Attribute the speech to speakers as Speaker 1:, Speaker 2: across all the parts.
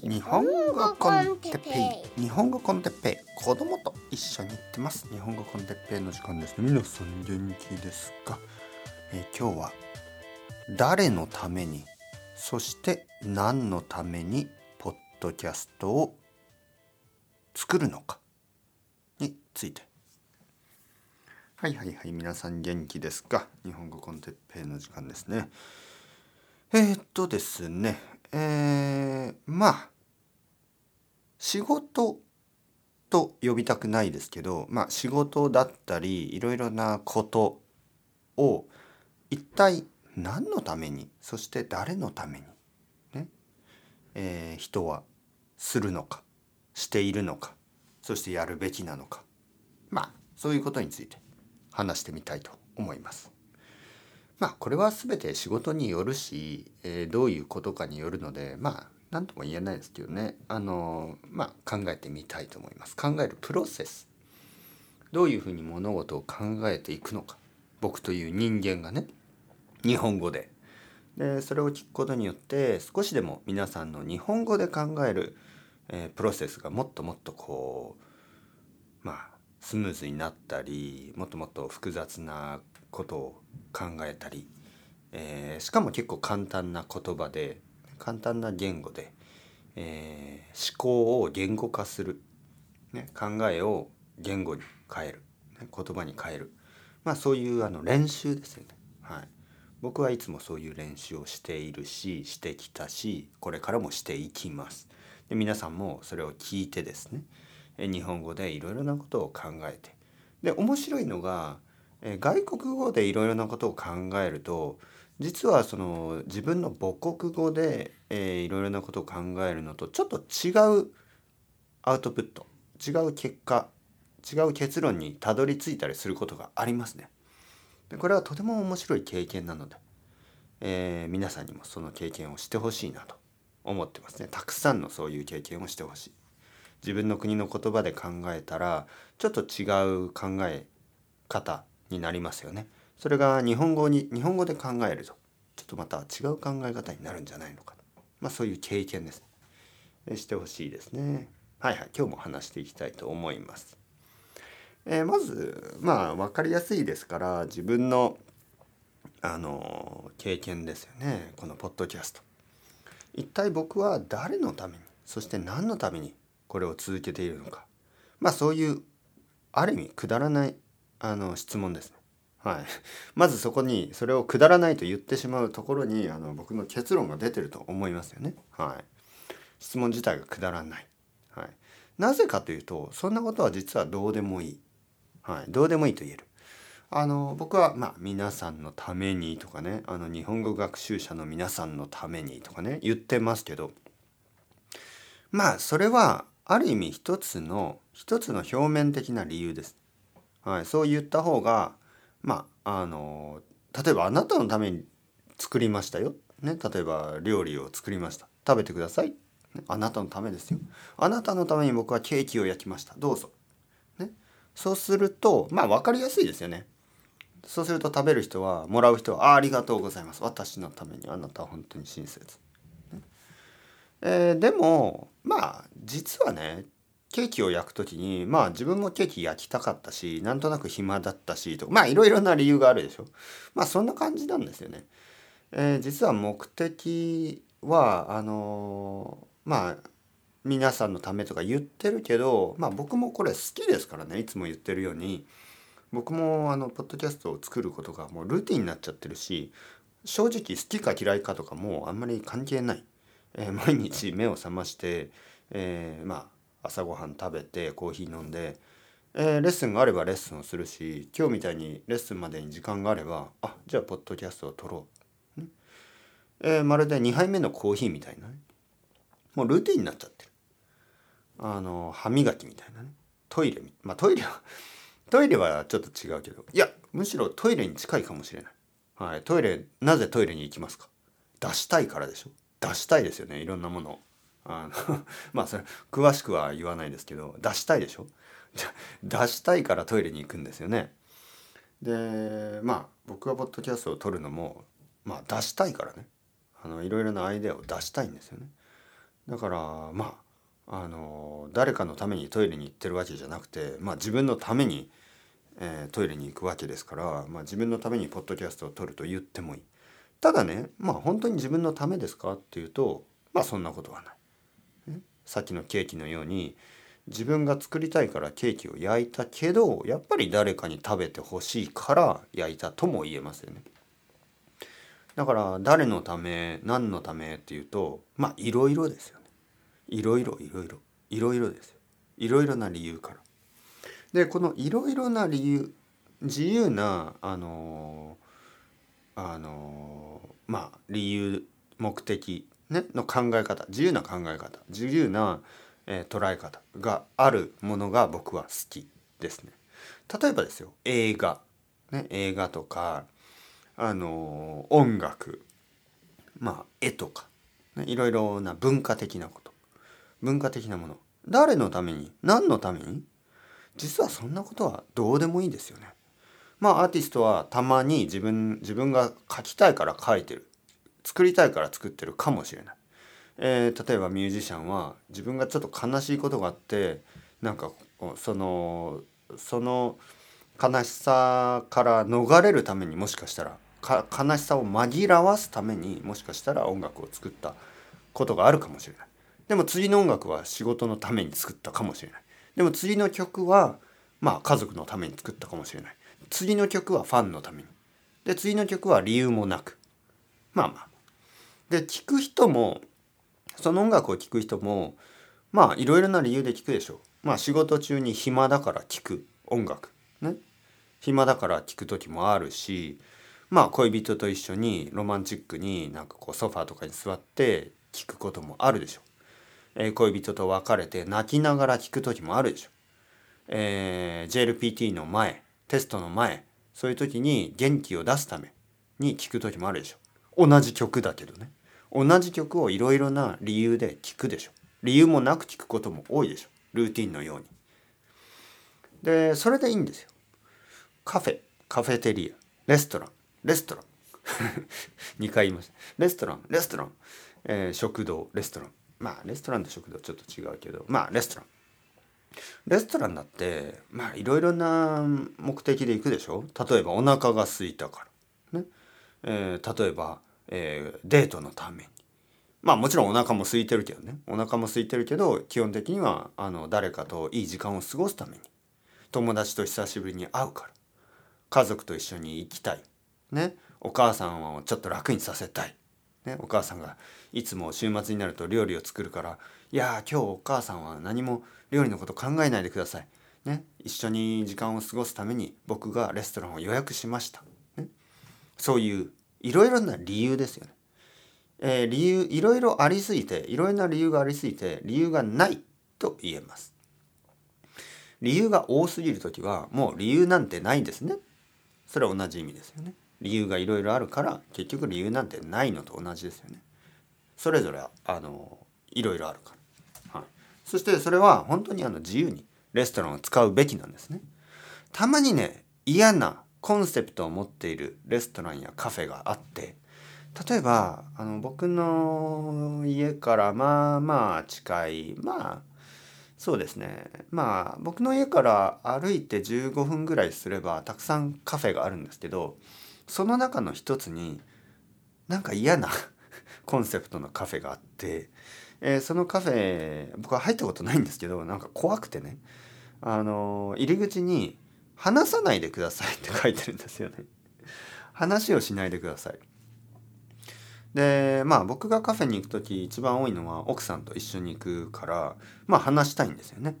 Speaker 1: 日本語コンテッペイ。日本語コンテッペイ。子供と一緒に行ってます。日本語コンテッペイの時間ですね。皆さん元気ですか、えー今日は誰のために？そして何のためにポッドキャストを作るのか？について。はいはいはい。皆さん元気ですか？日本語コンテッペイの時間ですね。えー、っとですね。えー、まあ仕事と呼びたくないですけどまあ仕事だったりいろいろなことを一体何のためにそして誰のためにね、えー人はするのかしているのかそしてやるべきなのかまあそういうことについて話してみたいと思います。まあこれは全て仕事によるし、えーどういうことかによるのでまあ何とも言えないですけどね。あのまあ考えてみたいと思います。考えるプロセス。どういうふうに物事を考えていくのか。僕という人間がね。日本語で。でそれを聞くことによって少しでも皆さんの日本語で考える、えープロセスがもっともっとこうまあスムーズになったりもっともっと複雑なことを考えたり、えーしかも結構簡単な言葉で簡単な言語で、えー思考を言語化する、ね、考えを言語に変える、ね、言葉に変えるまあそういうあの練習ですよね。はい僕はいつもそういう練習をしているししてきたしこれからもしていきます。で皆さんもそれを聞いてですね日本語でいろいろなことを考えてで面白いのがえ外国語でいろいろなことを考えると実はその自分の母国語でいろいろなことを考えるのとちょっと違うアウトプット違う結果違う結論にたどり着いたりすることがありますね。でこれはとても面白い経験なので、えー皆さんにもその経験をしてほしいなと思ってますね。たくさんのそういう経験をしてほしい。自分の国の言葉で考えたらちょっと違う考え方になりますよね。それが日本語に日本語で考えるとちょっとまた違う考え方になるんじゃないのかまあそういう経験です。えしてほしいですね。はいはい今日も話していきたいと思います。えーまずまあ分かりやすいですから自分のあの経験ですよねこのポッドキャスト。一体僕は誰のためにそして何のためにこれを続けているのかまあそういうある意味くだらないあの質問です。はい、まずそこにそれをくだらないと言ってしまうところにあの僕の結論が出てると思いますよね。はい、質問自体がくだらない。はい、なぜかというとそんなことは実はどうでもいい。はい、どうでもいいと言える。あの僕はまあ皆さんのためにとかねあの日本語学習者の皆さんのためにとかね言ってますけどまあそれはある意味一つの一つの表面的な理由です。はい、そう言った方がまああの例えばあなたのために作りましたよ、ね、例えば料理を作りました。食べてください、あなたのためですよ。あなたのために僕はケーキを焼きました。どうぞ、ね、そうするとまあ分かりやすいですよね。そうすると食べる人はもらう人はあありがとうございます。私のためにあなたは本当に親切、ね。えーでもまあ実はねケーキを焼く時にまあ自分もケーキ焼きたかったしなんとなく暇だったしとかまあいろいろな理由があるでしょ。まあそんな感じなんですよね。えー実は目的はあのーまあ皆さんのためとか言ってるけどまあ僕もこれ好きですからねいつも言ってるように。僕もあのポッドキャストを作ることがもうルーティンになっちゃってるし正直好きか嫌いかとかもうあんまり関係ない、えー毎日目を覚まして、えーまあ朝ごはん食べてコーヒー飲んで、えーレッスンがあればレッスンをするし今日みたいにレッスンまでに時間があればあじゃあポッドキャストを撮ろう、ねえーまるで2杯目のコーヒーみたいなね。もうルーティンになっちゃってる。あの歯磨きみたいなね。トイレまあトイレは トイレはちょっと違うけど。いやむしろトイレに近いかもしれない、はい、トイレなぜトイレに行きますか？出したいからでしょ？出したいですよね。いろんなものを。あの まあそれ詳しくは言わないですけど出したいでしょ？出したいからトイレに行くんですよねでまあ僕がポッドキャストを撮るのもまあ出したいからねあのいろいろなアイデアを出したいんですよねだからまああの誰かのためにトイレに行ってるわけじゃなくて、まあ、自分のために、えー、トイレに行くわけですから、まあ、自分のためにポッドキャストを撮ると言ってもいい。ただねまあ本当に自分のためですかっていうとまあそんなことはない。さっきのケーキのように自分が作りたいからケーキを焼いたけどやっぱり誰かに食べてほしいから焼いたとも言えますよね。だから誰のため何のためっていうとまあいろいろですよね。いろいろいろいろいろいろですよ。いろいろな理由から。でこのいろいろな理由自由なあのあのまあ理由目的、ね、の考え方自由な考え方自由なえー、捉え方があるものが僕は好きですね。例えばですよ映画、ね、映画とかあのー、音楽。まあ絵とか、ね、いろいろな文化的なこと。文化的なもの。誰のために？何のために？実はそんなことはどうでもいいですよね。まあアーティストはたまに自分自分が書きたいから書いてる。作りたいから作ってるかもしれない。えー、例えばミュージシャンは自分がちょっと悲しいことがあってなんかそのその悲しさから逃れるためにもしかしたら悲しさを紛らわすためにもしかしたら音楽を作ったことがあるかもしれない。でも次の音楽は仕事のために作ったかもしれない。でも次の曲はまあ家族のために作ったかもしれない。次の曲はファンのために。で次の曲は理由もなく。まあまあ。で聴く人もその音楽を聴く人もまあいろいろな理由で聴くでしょう。まあ仕事中に暇だから聴く音楽ね暇だから聴く時もあるしまあ恋人と一緒にロマンチックになんかこうソファーとかに座って聴くこともあるでしょう。えー、恋人と別れて泣きながら聴く時もあるでしょう。えー、JLPT の前テストの前そういう時に元気を出すために聴く時もあるでしょう。同じ曲だけどね。同じ曲をいろいろな理由で聴くでしょ。理由もなく聴くことも多いでしょ。ルーティンのように。でそれでいいんですよ。カフェ。カフェテリア。レストラン。レストラン。2回言いました。レストラン。レストラン、えー、食堂。レストラン。まあレストランと食堂ちょっと違うけど。まあレストラン。レストランだってまあいろいろな目的で行くでしょ。例えばお腹が空いたから。ね、えー、例えばえー、デートのために。まあもちろんお腹も空いてるけどね。お腹も空いてるけど基本的にはあの誰かといい時間を過ごすために。友達と久しぶりに会うから。家族と一緒に行きたい。ね。お母さんをちょっと楽にさせたい、ね、お母さんがいつも週末になると料理を作るからいや今日お母さんは何も料理のこと考えないでください、ね、一緒に時間を過ごすために僕がレストランを予約しました、ね、そういういろいろな理由ですよね。えー、理由いろいろありすぎていろいろな理由がありすぎて理由がないと言えます。理由が多すぎる時はもう理由なんてないんですね。それは同じ意味ですよね。理由がいろいろあるから結局理由なんてないのと同じですよね。それぞれあのいろいろあるから。はい、そしてそれは本当にあの自由にレストランを使うべきなんですね。たまにね嫌なコンセプトを持っているレストランやカフェがあって例えばあの僕の家からまあまあ近いまあそうですね。まあ僕の家から歩いて15分ぐらいすればたくさんカフェがあるんですけどその中の一つになんか嫌な コンセプトのカフェがあって、えー、そのカフェ僕は入ったことないんですけどなんか怖くてね。あの入り口に話さないでくださいって書いてるんですよね。話をしないでください。でまあ僕がカフェに行く時一番多いのは奥さんと一緒に行くからまあ話したいんですよね。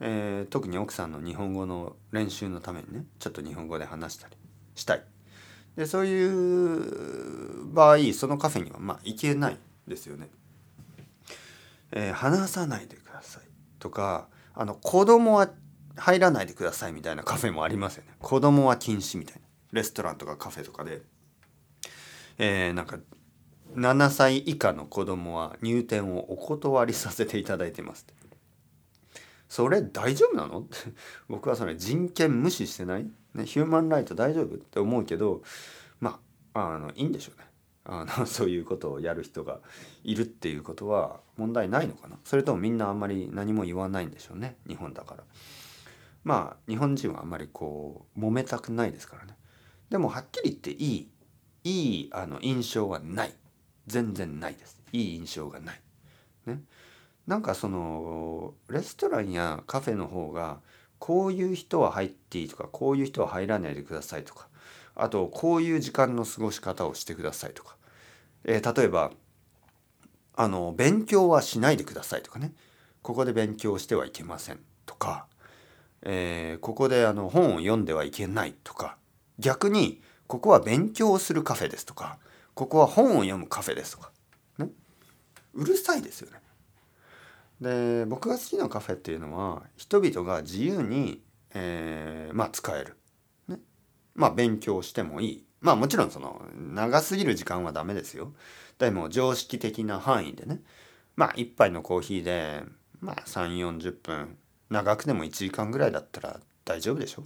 Speaker 1: えー、特に奥さんの日本語の練習のためにねちょっと日本語で話したりしたい。でそういう場合そのカフェにはまあ行けないですよね。えー、話さないでくださいとかあの子供は入らないでくださいみたいなカフェもありますよね。子供は禁止みたいな。レストランとかカフェとかで。えー、なんか7歳以下の子供は入店をお断りさせていただいてます。それ大丈夫なの？っ て僕はそれ人権無視してない、ね、ヒューマンライト大丈夫って思うけどまああのいいんでしょうね。あの そういうことをやる人がいるっていうことは問題ないのかな？それともみんなあんまり何も言わないんでしょうね？日本だから。まあ日本人はあんまりこう揉めたくないですからね。でもはっきり言っていいいいあの印象はない。全然ないです。いい印象がない。ね。なんかそのレストランやカフェの方がこういう人は入っていいとかこういう人は入らないでくださいとかあとこういう時間の過ごし方をしてくださいとか、えー、例えばあの勉強はしないでくださいとかね。ここで勉強してはいけませんとか、えー、ここであの本を読んではいけないとか逆にここは勉強をするカフェですとかここは本を読むカフェですとか、ね、うるさいですよね。で僕が好きなカフェっていうのは人々が自由に、えー、まあ使える、ね、まあ勉強してもいい。まあもちろんその長すぎる時間はダメですよ。でも常識的な範囲でね。まあ一杯のコーヒーでまあ3 4 0分長くても1時間ぐらいだったら大丈夫でしょ？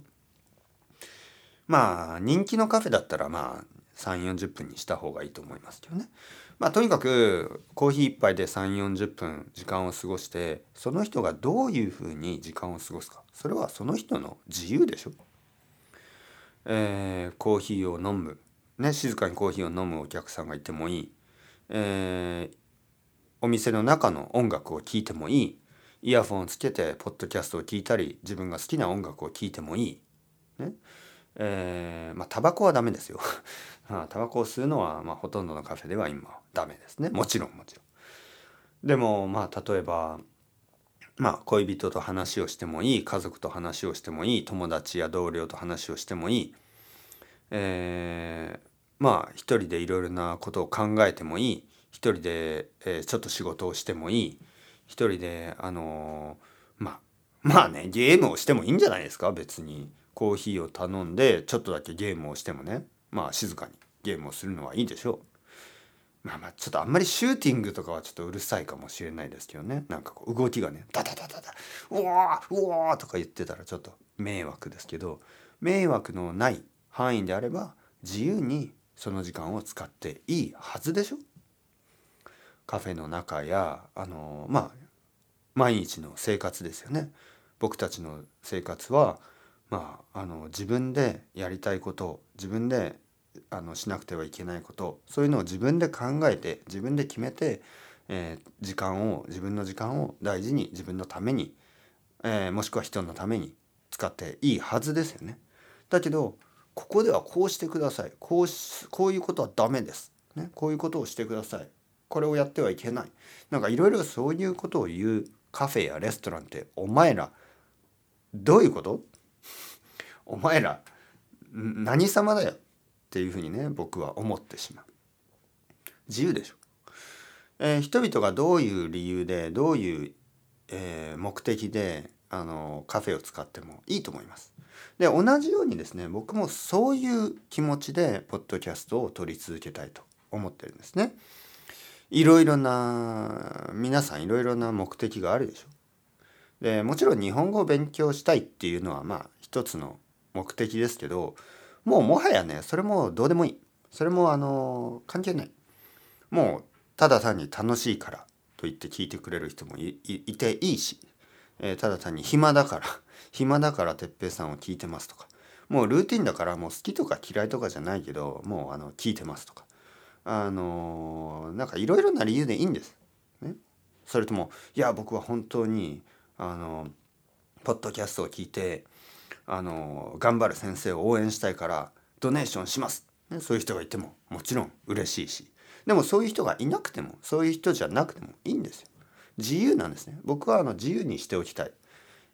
Speaker 1: まあ人気のカフェだったらまあ3 4 0分にした方がいいと思いますけどね。まあとにかくコーヒー一杯で3 4 0分時間を過ごしてその人がどういうふうに時間を過ごすか。それはその人の自由でしょ？えー、コーヒーを飲む、ね、静かにコーヒーを飲むお客さんがいてもいい、えー、お店の中の音楽を聴いてもいい。イヤフォンをつけてポッドキャストを聴いたり自分が好きな音楽を聴いてもいい、ね。えー、まあタバコはダメですよ。タバコを吸うのは、まあ、ほとんどのカフェでは今ダメですね。もちろんもちろん。でもまあ例えばまあ恋人と話をしてもいい家族と話をしてもいい友達や同僚と話をしてもいい、えー、まあ一人でいろいろなことを考えてもいい。一人で、えー、ちょっと仕事をしてもいい。一人であのー、まあまあねゲームをしてもいいんじゃないですか？別に。コーヒーを頼んでちょっとだけゲームをしてもね。まあ静かにゲームをするのはいいでしょう。まあまあちょっとあんまりシューティングとかはちょっとうるさいかもしれないですけどね。なんかこう動きがねダダダダダうわーうわーとか言ってたらちょっと迷惑ですけど。迷惑のない範囲であれば自由にその時間を使っていいはずでしょ？カフェの中やあのまあ毎日の生活ですよね。僕たちの生活はまああの自分でやりたいこと自分であのしなくてはいけないことそういうのを自分で考えて自分で決めて、えー、時間を自分の時間を大事に自分のために、えー、もしくは人のために使っていいはずですよね。だけどここではこうしてください。こうこういうことはダメです、ね、こういうことをしてください。これをやってはいけない。なんかいろいろそういうことを言うカフェやレストランってお前らどういうこと？お前ら何様だよ？っていうふうにね僕は思ってしまう。自由でしょ、えー、人々がどういう理由でどういう、えー、目的であのカフェを使ってもいいと思います。で同じようにですね僕もそういう気持ちでポッドキャストを取り続けたいと思ってるんですね。いろいろな皆さんいろいろな目的があるでしょ。でもちろん日本語を勉強したいっていうのはまあ一つの目的ですけどもうもはやねそれもどうでもいい。それもあの関係ない。もうただ単に楽しいからと言って聞いてくれる人もいていいし、えー、ただ単に暇だから 暇だから哲平さんを聞いてますとか。もうルーティンだからもう好きとか嫌いとかじゃないけどもうあの聞いてますとか。あのなんかいろいろな理由でいいんです。ね、それともいや僕は本当にあのポッドキャストを聞いてあの頑張る先生を応援したいからドネーションします、ね、そういう人がいてももちろん嬉しいし。でもそういう人がいなくてもそういう人じゃなくてもいいんですよ。自由なんですね。僕はあの自由にしておきたい。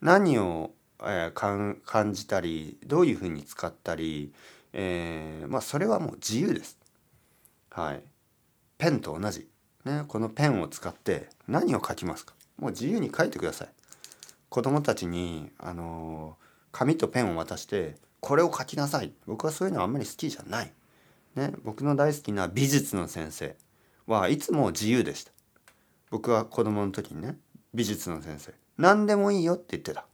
Speaker 1: 何を、えー、感じたりどういうふうに使ったり、えー、まあそれはもう自由です。はいペンと同じ、ね、このペンを使って何を書きますか？もう自由に書いてください子供たちにあのー紙とペンを渡してこれを書きなさい僕はそういうのはあんまり好きじゃない。ね、僕の大好きな美術の先生はいつも自由でした。僕は子供の時にね美術の先生何でもいいよって言ってた。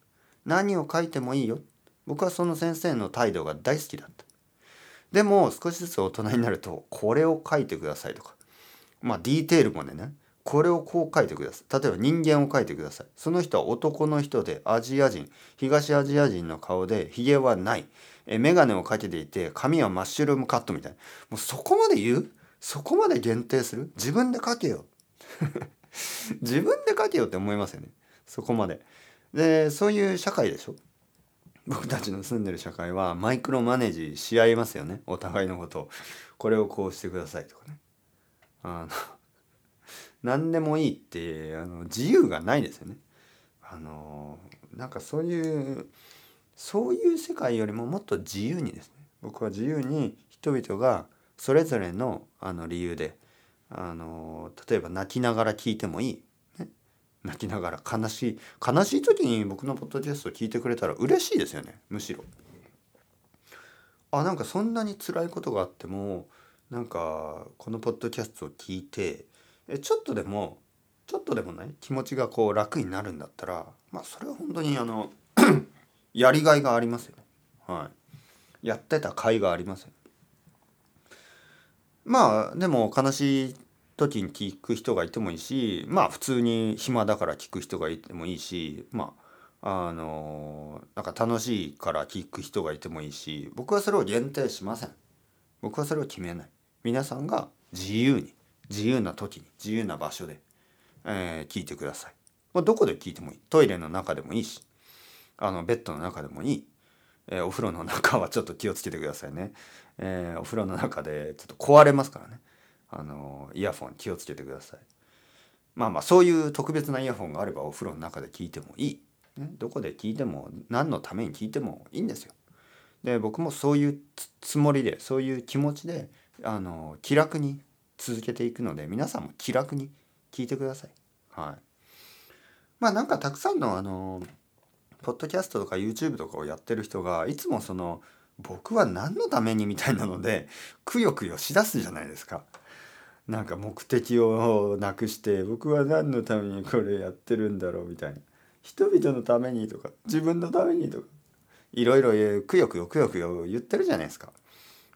Speaker 1: 何を書いてもいいよ。僕はその先生の態度が大好きだった。でも少しずつ大人になるとこれを書いてくださいとか。まあディテールまでね。これをこう書いてください。例えば人間を書いてください。その人は男の人でアジア人。東アジア人の顔でひげはない。え眼鏡をかけていて髪はマッシュルームカットみたいな。もうそこまで言う？そこまで限定する？自分で書けよ。自分で書けよって思いますよね。そこまで。でそういう社会でしょ？僕たちの住んでる社会はマイクロマネジし合いますよね。お互いのことを。これをこうしてくださいとかね。あの何でもいいってあの自由がないですよね。あのなんかそういうそういう世界よりももっと自由にですね。僕は自由に人々がそれぞれのあの理由であの例えば泣きながら聞いてもいい。泣きながら悲しい悲しい時に僕のポッドキャスト聞いてくれたら嬉しいですよねむしろ。あなんかそんなに辛いことがあってもなんかこのポッドキャストを聞いてえちょっとでもちょっとでもね気持ちがこう楽になるんだったらまあそれは本当にあの やりがいがありますよね。はい、やってた甲斐がありますよ。まあでも悲しい時に聞く人がいてもいいしまあ普通に暇だから聞く人がいてもいいしまああのなんか楽しいから聞く人がいてもいいし僕はそれを限定しません。僕はそれを決めない。皆さんが自由に自由な時に自由な場所で、えー、聞いてください、まあ、どこで聞いてもいい。トイレの中でもいいしあのベッドの中でもいい、えー、お風呂の中はちょっと気をつけてくださいね、えー、お風呂の中でちょっと壊れますからね。あのイヤフォン気をつけてください。まあまあそういう特別なイヤホンがあればお風呂の中で聞いてもいい、ね、どこで聞いても何のために聞いてもいいんですよ。で僕もそういうつもりでそういう気持ちであの気楽に続けていくので皆さんも気楽に聞いてください。はい。まあなんかたくさんのあのポッドキャストとか YouTube とかをやってる人がいつもその僕は何のためにみたいなのでくよくよしだすじゃないですか。なんか目的をなくして僕は何のためにこれやってるんだろうみたいな人々のためにとか自分のためにとかいろいろくよくよくよくよ言ってるじゃないですか。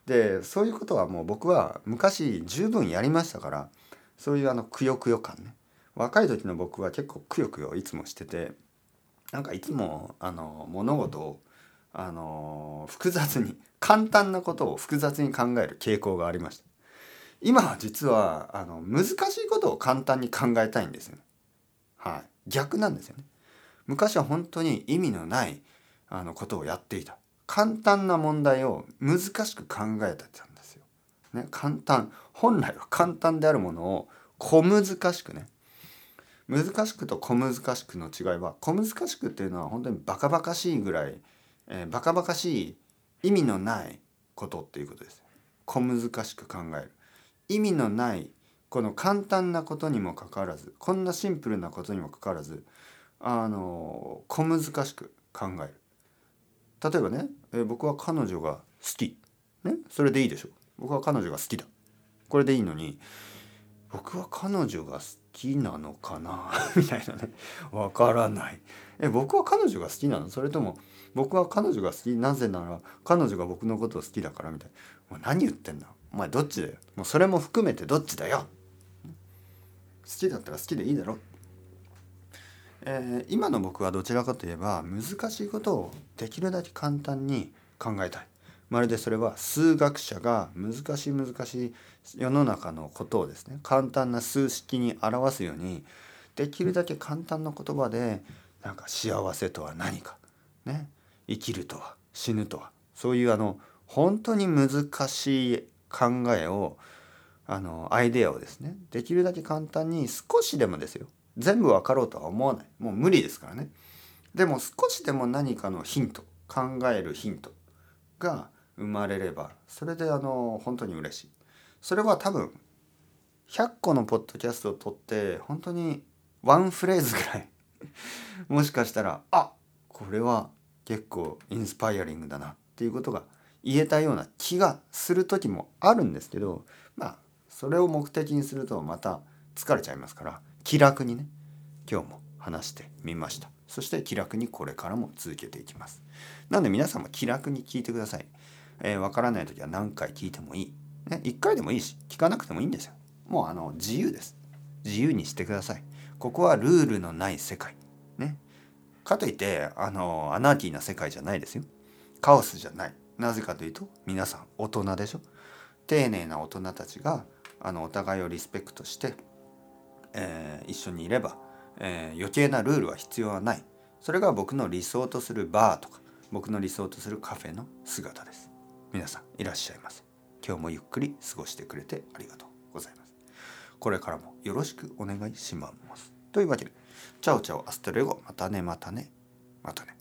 Speaker 1: でそういうことはもう僕は昔十分やりましたからそういうあのくよくよ感ね若い時の僕は結構くよくよいつもしててなんかいつもあの物事をあの複雑に簡単なことを複雑に考える傾向がありました。今は実はあの難しいことを簡単に考えたいんですよ、ね。はい、逆なんですよね。昔は本当に意味のないあのことをやっていた。簡単な問題を難しく考えてたんですよ。ね、簡単本来は簡単であるものを小難しくね難しくと小難しくの違いは小難しくっていうのは本当にバカバカしいぐらい、えー、バカバカしい意味のないことっていうことです。小難しく考える。意味のないこの簡単なことにもかかわらずこんなシンプルなことにもかかわらずあの小難しく考える。例えばね、え僕は彼女が好き。ねそれでいいでしょ。僕は彼女が好きだ。これでいいのに僕は彼女が好きなのかな？みたいなね。わからない。え僕は彼女が好きなの？それとも僕は彼女が好きなぜなら彼女が僕のことを好きだから？みたいな。何言ってんだ？お前どっちだよ？もうそれも含めてどっちだよ？好きだったら好きでいいだろ？えー、今の僕はどちらかといえば難しいことをできるだけ簡単に考えたい。まるでそれは数学者が難しい難しい世の中のことをですね簡単な数式に表すようにできるだけ簡単な言葉でなんか幸せとは何かね？生きるとは死ぬとは。そういうあの本当に難しい考えをあのアイデアをですねできるだけ簡単に少しでもですよ。全部分かろうとは思わない。もう無理ですからね。でも少しでも何かのヒント考えるヒントが生まれればそれであの本当に嬉しい。それは多分100個のポッドキャストを撮って本当にワンフレーズぐらいもしかしたらあこれは結構インスパイアリングだなっていうことが言えたような気がする時もあるんですけどまあそれを目的にするとまた疲れちゃいますから気楽にね今日も話してみました。そして気楽にこれからも続けていきます。なので皆さんも気楽に聞いてください。えー、からない時は何回聞いてもいい、ね、1回でもいいし聞かなくてもいいんですよ。もうあの自由です。自由にしてください。ここはルールのない世界。ね。かといってあのアナーキーな世界じゃないですよ。カオスじゃない。なぜかというと皆さん大人でしょ？丁寧な大人たちがあのお互いをリスペクトして、えー、一緒にいれば、えー、余計なルールは必要はない。それが僕の理想とするバーとか僕の理想とするカフェの姿です。皆さんいらっしゃいませ今日もゆっくり過ごしてくれてありがとうございます。これからもよろしくお願いします。というわけでチャオチャオアストレゴまたねまたねまたね。